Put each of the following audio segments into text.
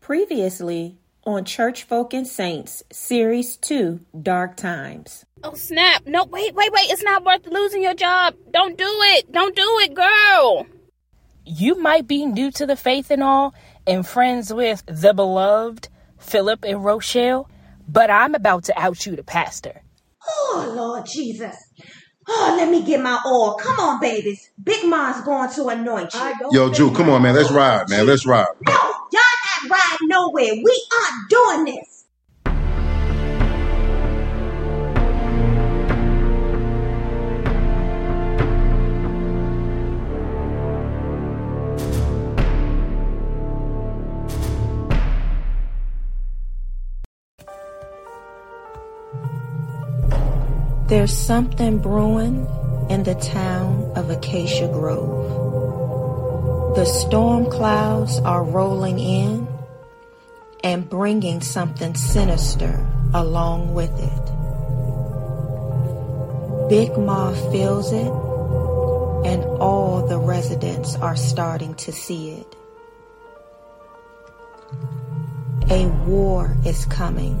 Previously on Church Folk and Saints, Series 2 Dark Times. Oh snap! No, wait, wait, wait! It's not worth losing your job. Don't do it! Don't do it, girl! You might be new to the faith and all, and friends with the beloved Philip and Rochelle, but I'm about to out you the pastor. Oh, Lord Jesus. Oh, let me get my oil. Come on, babies. Big Ma's going to anoint you. Yo, Jew, come on, man. Let's ride, man. Let's ride. No, y'all not riding nowhere. We aren't doing this. There's something brewing in the town of Acacia Grove. The storm clouds are rolling in and bringing something sinister along with it. Big Ma feels it, and all the residents are starting to see it. A war is coming,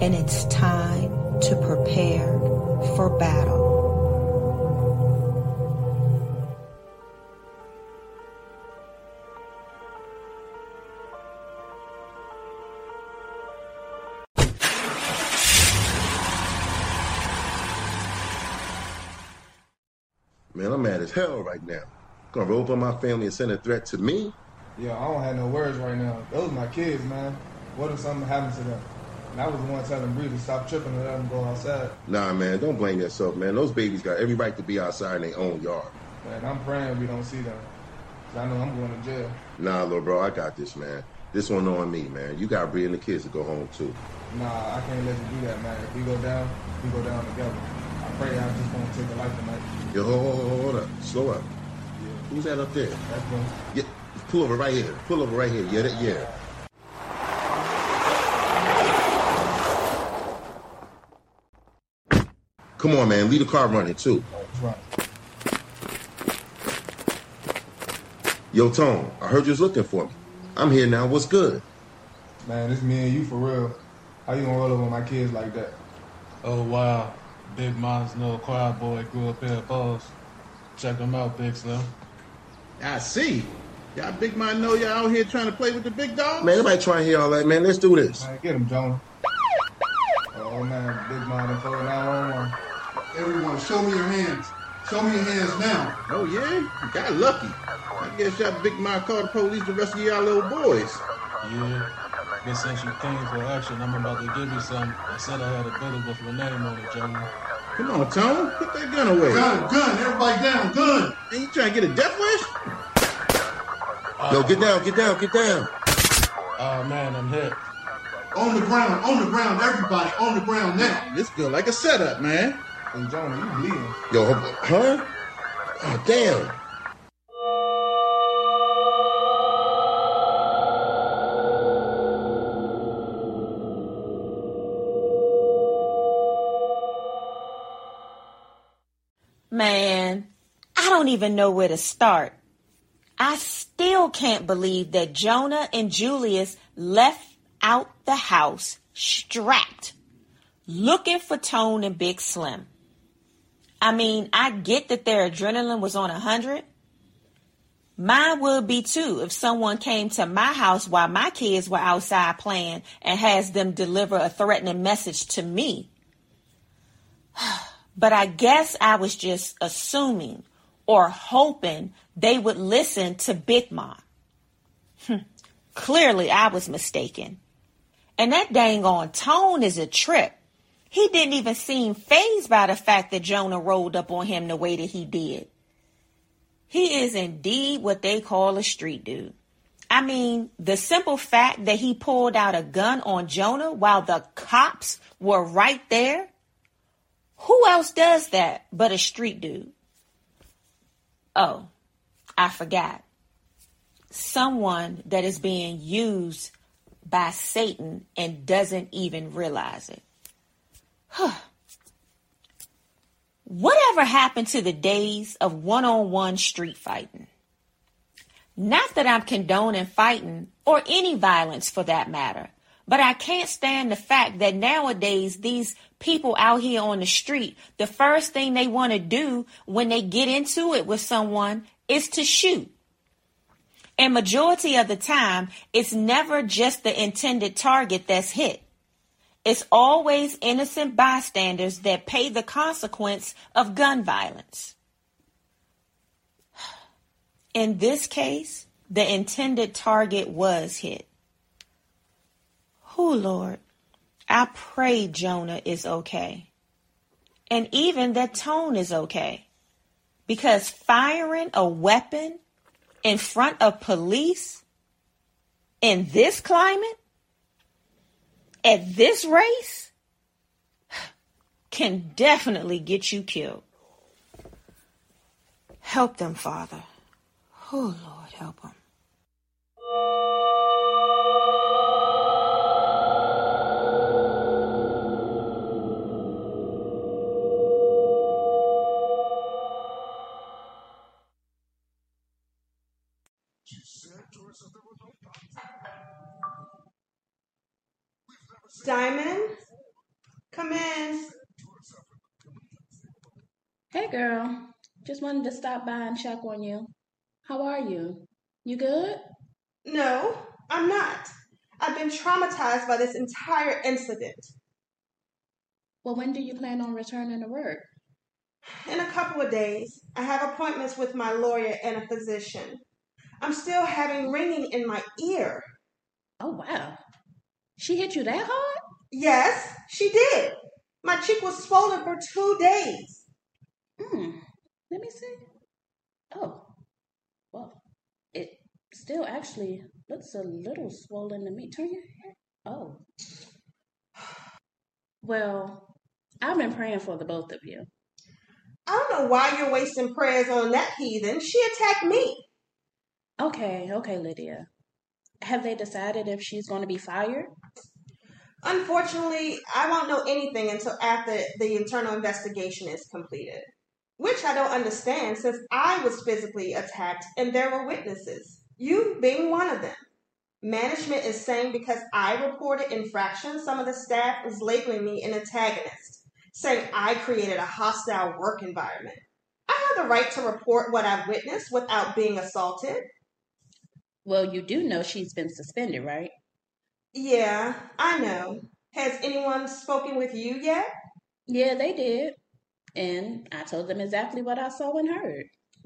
and it's time to prepare for battle. As hell right now. Gonna roll up on my family and send a threat to me? Yeah, I don't have no words right now. Those are my kids, man. What if something happens to them? And I was the one telling Bree to stop tripping and let them go outside. Nah, man, don't blame yourself, man. Those babies got every right to be outside in their own yard. Man, I'm praying we don't see them. 'Cause I know I'm going to jail. Nah, little bro, I got this, man. This one on me, man. You got Bree and the kids to go home too. Nah, I can't let you do that, man. If we go down, we go down together. I pray I'm just won't take a life tonight. Yo, hold, hold, hold, hold up. Slow up. Who's that up there? That's one. Yeah, pull over right here. Pull over right here. Yeah, that, yeah. Come on, man. Leave the car running too. Oh, That's right. Yo, Tone, I heard you was looking for me. I'm here now. What's good? Man, it's me and you for real. How you gonna roll over my kids like that? Oh wow, Big Ma's little choir boy grew up here at Falls. Check him out, Big Slim. I see. Y'all big man know y'all out here trying to play with the big dog? Man, nobody trying to hear all that, man. Let's do this. Man, get him, Jonah. Oh man, Big Ma done called 911. Everyone, show me your hands. Show me your hands now. Oh yeah? You got lucky. I guess y'all big man called the police to rescue y'all little boys. Yeah. But since you came for action, I'm about to give you some. I said I had a bill with your name on it, Jonah. Come on, Tone. Put that gun away. Gun, gun, everybody down, gun. Ain't you trying to get a death wish? Uh, Yo, get down, get down, get down. Oh man, I'm hit. On the ground, on the ground, everybody on the ground now. This feel like a setup, man. And Jonah, you bleeding. Yo, huh? Oh, damn. Man, I don't even know where to start. I still can't believe that Jonah and Julius left out the house strapped, looking for Tone and Big Slim. I mean, I get that their adrenaline was on a 100. Mine would be too if someone came to my house while my kids were outside playing and has them deliver a threatening message to me. But I guess I was just assuming or hoping they would listen to Big Ma. Hmm. Clearly, I was mistaken. And that dang on tone is a trip. He didn't even seem phased by the fact that Jonah rolled up on him the way that he did. He is indeed what they call a street dude. I mean, the simple fact that he pulled out a gun on Jonah while the cops were right there. Who else does that but a street dude? Oh, I forgot. Someone that is being used by Satan and doesn't even realize it. Huh. Whatever happened to the days of one on one street fighting? Not that I'm condoning fighting or any violence for that matter, but I can't stand the fact that nowadays these people out here on the street, the first thing they want to do when they get into it with someone is to shoot. And majority of the time, it's never just the intended target that's hit. It's always innocent bystanders that pay the consequence of gun violence. In this case, the intended target was hit. Oh, Lord, I pray Jonah is okay. And even that Tone is okay. Because firing a weapon in front of police in this climate, at this race, can definitely get you killed. Help them, Father. Oh, Lord, help them. Girl. Just wanted to stop by and check on you. How are you? You good? No, I'm not. I've been traumatized by this entire incident. Well, when do you plan on returning to work? In a couple of days, I have appointments with my lawyer and a physician. I'm still having ringing in my ear. Oh, wow. She hit you that hard? Yes, she did. My cheek was swollen for two days. Let me see. Oh. Well, it still actually looks a little swollen to me. Turn your head. Oh. Well, I've been praying for the both of you. I don't know why you're wasting prayers on that heathen. She attacked me. Okay, okay, Lydia. Have they decided if she's going to be fired? Unfortunately, I won't know anything until after the internal investigation is completed. Which I don't understand since I was physically attacked and there were witnesses, you being one of them. Management is saying because I reported infractions, some of the staff is labeling me an antagonist, saying I created a hostile work environment. I have the right to report what I've witnessed without being assaulted. Well, you do know she's been suspended, right? Yeah, I know. Has anyone spoken with you yet? Yeah, they did. And I told them exactly what I saw and heard.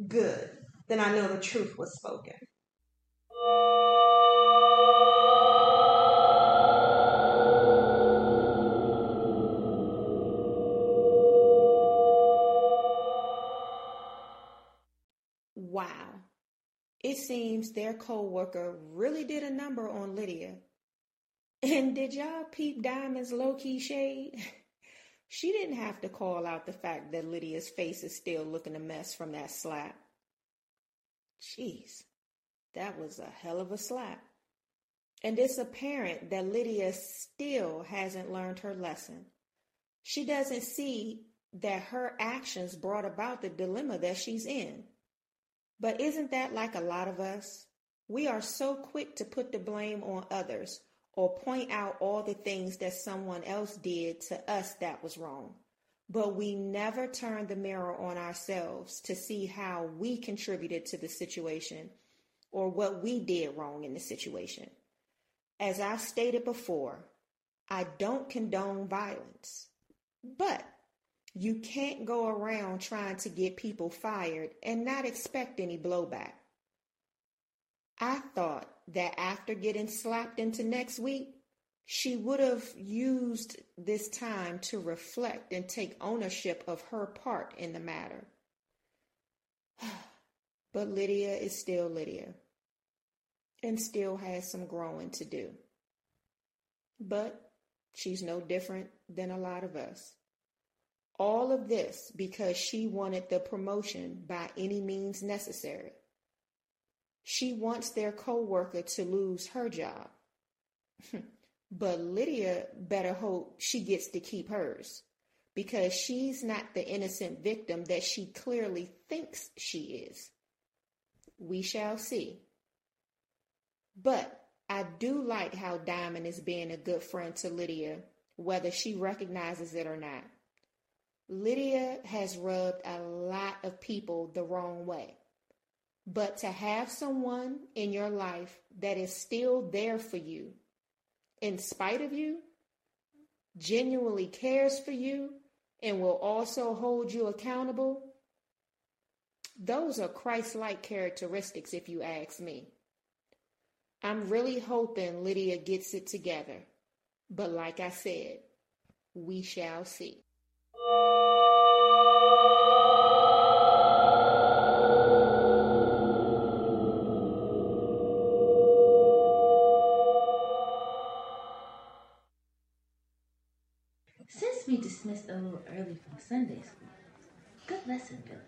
Good. Then I know the truth was spoken. Wow. It seems their co-worker really did a number on Lydia. And did y'all peep Diamond's low-key shade? She didn't have to call out the fact that Lydia's face is still looking a mess from that slap. Jeez, that was a hell of a slap. And it's apparent that Lydia still hasn't learned her lesson. She doesn't see that her actions brought about the dilemma that she's in. But isn't that like a lot of us? We are so quick to put the blame on others or point out all the things that someone else did to us that was wrong. But we never turn the mirror on ourselves to see how we contributed to the situation or what we did wrong in the situation. As I've stated before, I don't condone violence, but you can't go around trying to get people fired and not expect any blowback. I thought that after getting slapped into next week, she would have used this time to reflect and take ownership of her part in the matter. But Lydia is still Lydia and still has some growing to do. But she's no different than a lot of us. All of this because she wanted the promotion by any means necessary. She wants their coworker to lose her job. but Lydia better hope she gets to keep hers because she's not the innocent victim that she clearly thinks she is. We shall see. But I do like how Diamond is being a good friend to Lydia, whether she recognizes it or not. Lydia has rubbed a lot of people the wrong way. But to have someone in your life that is still there for you, in spite of you, genuinely cares for you, and will also hold you accountable, those are Christ like characteristics, if you ask me. I'm really hoping Lydia gets it together. But like I said, we shall see. Dismissed a little early from Sunday school, good lesson, Billy.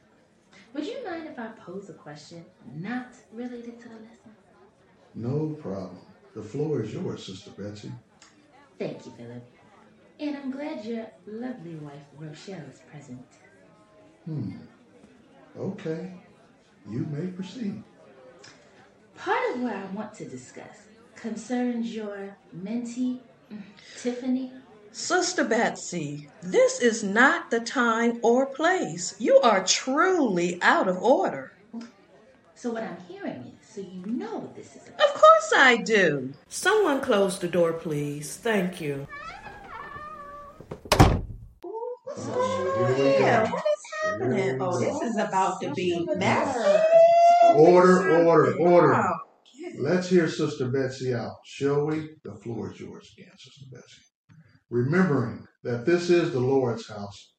Would you mind if I pose a question not related to the lesson? No problem. The floor is yours, Sister Betsy. Thank you, Philip. And I'm glad your lovely wife, Rochelle, is present. Hmm. Okay. You may proceed. Part of what I want to discuss concerns your mentee, Tiffany. Sister Betsy, this is not the time or place. You are truly out of order. So, what I'm hearing is, so you know what this is about. Of course I do. Someone close the door, please. Thank you. Yeah, what is happening? Oh, this is about to be messy. Order, order, order. Oh, Let's hear Sister Betsy out, shall we? The floor is yours again, Sister Betsy. Remembering that this is the Lord's house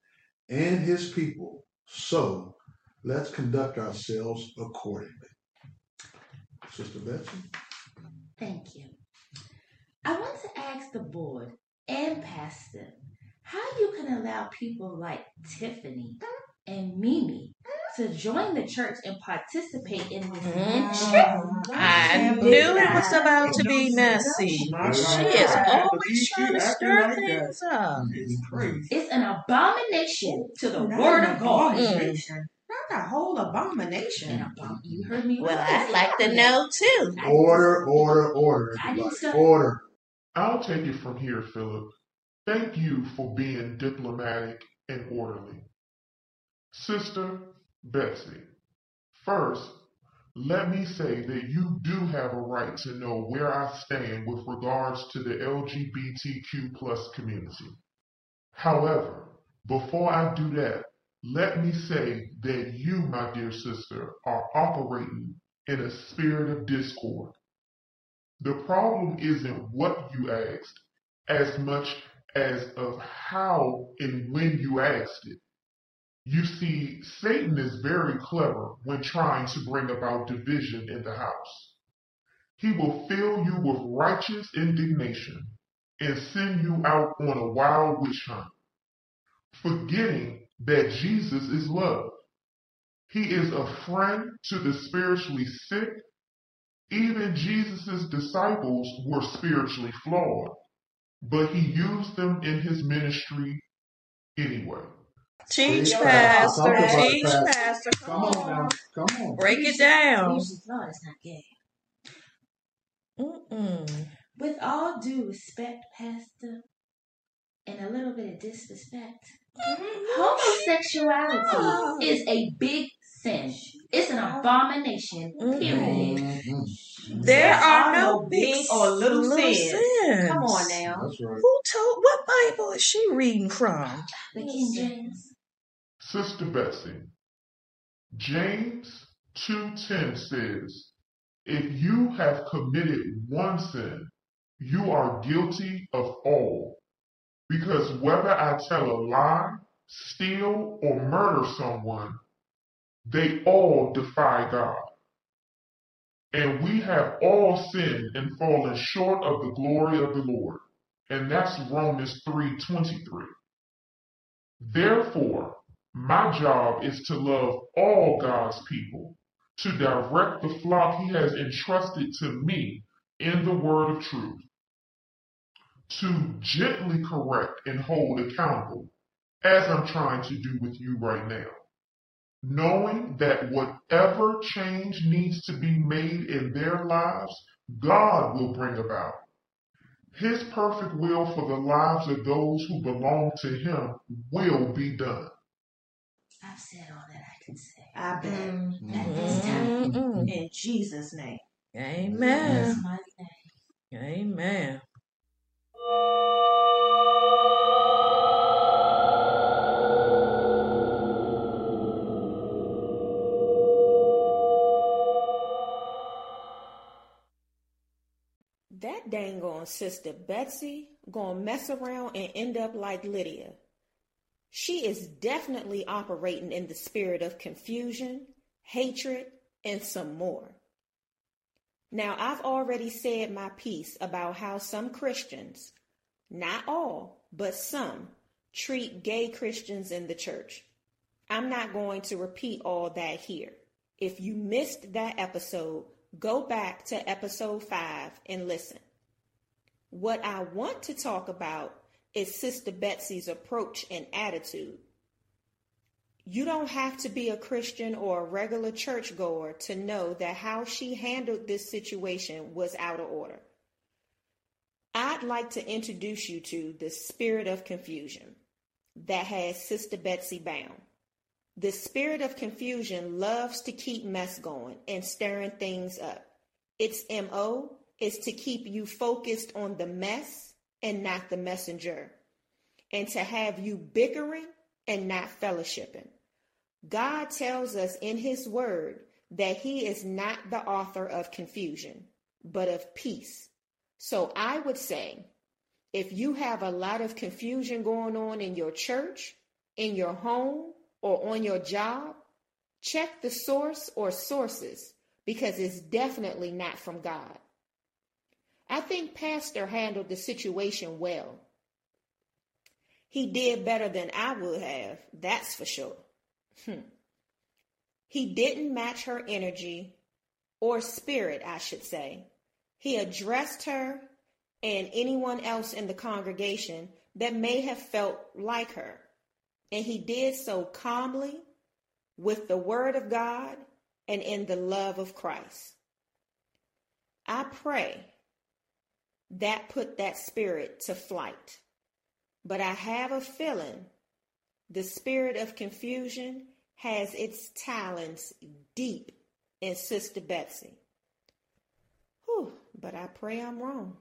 and his people, so let's conduct ourselves accordingly. Sister Betsy? Thank you. I want to ask the board and Pastor how you can allow people like Tiffany and Mimi to join the church and participate in this mm-hmm. ministry. I knew it was about to be messy. She is always trying to stir things up. It's an abomination to the word of God. Mm. Not a whole abomination. You heard me. Well. I'd like to know too. Order, order, order, I need everybody. some- Order. I'll take it from here, Philip. Thank you for being diplomatic and orderly. Sister Betsy, first, let me say that you do have a right to know where I stand with regards to the LGBTQ plus community. However, before I do that, let me say that you, my dear sister, are operating in a spirit of discord. The problem isn't what you asked as much as of how and when you asked it. You see, Satan is very clever when trying to bring about division in the house. He will fill you with righteous indignation and send you out on a wild witch hunt, forgetting that Jesus is love. He is a friend to the spiritually sick. Even Jesus' disciples were spiritually flawed, but he used them in his ministry anyway. Teach, Talk Pastor. about Teach, Pastor. Pastor. Come on now. Come on. Break it down. Jesus Lord is not gay. Mm-mm. With all due respect, Pastor, and a little bit of disrespect, mm-hmm. homosexuality ah. is a big sin. It's an ah. abomination, period. Mm-hmm. There are are no no big big or little sins. sins. Come on now. Right. Who told? What Bible is she reading from? The King James. Sister Betsy, James 2.10 says, If you have committed one sin, you are guilty of all. Because whether I tell a lie, steal, or murder someone, they all defy God. And we have all sinned and fallen short of the glory of the Lord. And that's Romans 3.23. Therefore, my job is to love all God's people, to direct the flock He has entrusted to me in the word of truth, to gently correct and hold accountable, as I'm trying to do with you right now. Knowing that whatever change needs to be made in their lives God will bring about. His perfect will for the lives of those who belong to Him will be done. I've said all that I can say. I bet. Mm-hmm. At this time. Mm-mm. In Jesus' name. In Amen. His mighty name. Amen. That dang on sister Betsy gonna mess around and end up like Lydia. She is definitely operating in the spirit of confusion, hatred, and some more. Now, I've already said my piece about how some Christians, not all, but some, treat gay Christians in the church. I'm not going to repeat all that here. If you missed that episode, go back to episode 5 and listen. What I want to talk about is Sister Betsy's approach and attitude. You don't have to be a Christian or a regular churchgoer to know that how she handled this situation was out of order. I'd like to introduce you to the spirit of confusion that has Sister Betsy bound. The spirit of confusion loves to keep mess going and stirring things up. Its MO is to keep you focused on the mess and not the messenger, and to have you bickering and not fellowshipping. God tells us in His Word that He is not the author of confusion, but of peace. So I would say, if you have a lot of confusion going on in your church, in your home, or on your job, check the source or sources because it's definitely not from God. I think Pastor handled the situation well. He did better than I would have, that's for sure. Hmm. He didn't match her energy or spirit, I should say. He addressed her and anyone else in the congregation that may have felt like her. And he did so calmly with the word of God and in the love of Christ. I pray that put that spirit to flight. But I have a feeling the spirit of confusion has its talons deep in Sister Betsy. Whew, but I pray I'm wrong.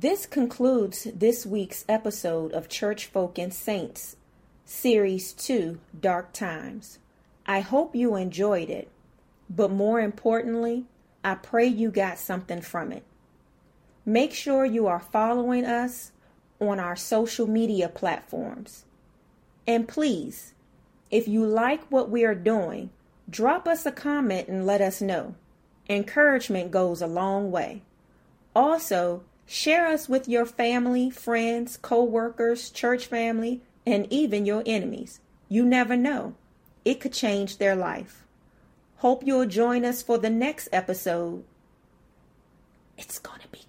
This concludes this week's episode of Church Folk and Saints, Series 2 Dark Times. I hope you enjoyed it, but more importantly, I pray you got something from it. Make sure you are following us on our social media platforms. And please, if you like what we are doing, drop us a comment and let us know. Encouragement goes a long way. Also, share us with your family, friends, co workers, church family, and even your enemies. You never know. It could change their life. Hope you'll join us for the next episode. It's going to be